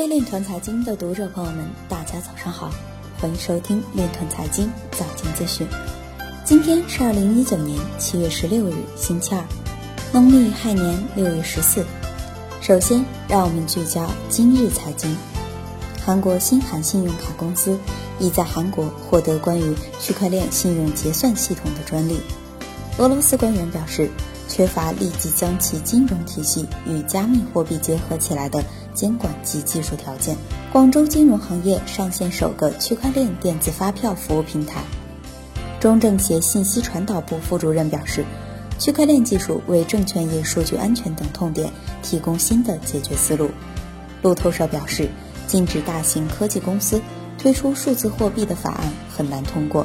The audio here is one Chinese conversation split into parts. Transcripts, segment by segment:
各位链团财经的读者朋友们，大家早上好，欢迎收听链团财经早间资讯。今天是二零一九年七月十六日，星期二，农历亥年六月十四。首先，让我们聚焦今日财经。韩国新韩信用卡公司已在韩国获得关于区块链信用结算系统的专利。俄罗斯官员表示，缺乏立即将其金融体系与加密货币结合起来的监管及技术条件。广州金融行业上线首个区块链电子发票服务平台。中政协信息传导部副主任表示，区块链技术为证券业数据安全等痛点提供新的解决思路。路透社表示。禁止大型科技公司推出数字货币的法案很难通过。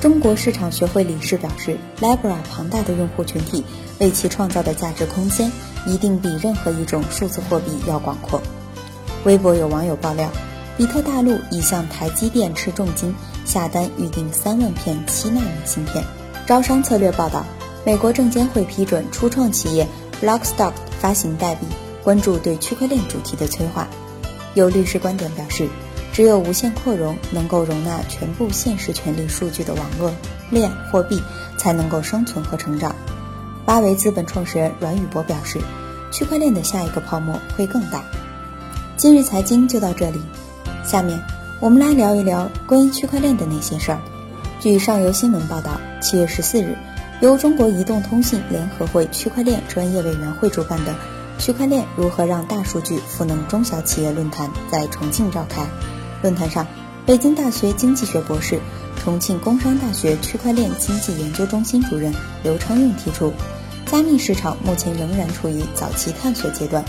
中国市场学会理事表示，Libra 庞大的用户群体为其创造的价值空间一定比任何一种数字货币要广阔。微博有网友爆料，比特大陆已向台积电斥重金下单预定三万片七纳米芯片。招商策略报道，美国证监会批准初创企业 Blockstock 发行代币，关注对区块链主题的催化。有律师观点表示，只有无限扩容能够容纳全部现实权利数据的网络链货币，才能够生存和成长。八维资本创始人阮宇博表示，区块链的下一个泡沫会更大。今日财经就到这里，下面我们来聊一聊关于区块链的那些事儿。据上游新闻报道，七月十四日，由中国移动通信联合会区块链专业委员会主办的。区块链如何让大数据赋能中小企业论坛在重庆召开。论坛上，北京大学经济学博士、重庆工商大学区块链经济研究中心主任刘昌用提出，加密市场目前仍然处于早期探索阶段。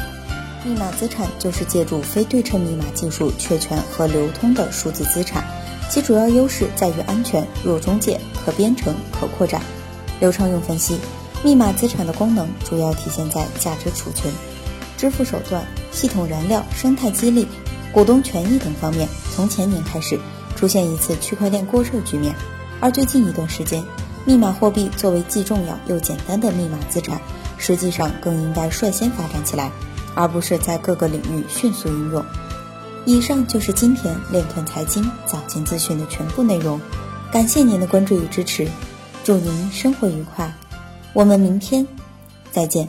密码资产就是借助非对称密码技术确权和流通的数字资产，其主要优势在于安全、弱中介、可编程、可扩展。刘昌用分析。密码资产的功能主要体现在价值储存、支付手段、系统燃料、生态激励、股东权益等方面。从前年开始出现一次区块链过热局面，而最近一段时间，密码货币作为既重要又简单的密码资产，实际上更应该率先发展起来，而不是在各个领域迅速应用。以上就是今天链团财经早间资讯的全部内容，感谢您的关注与支持，祝您生活愉快。我们明天再见。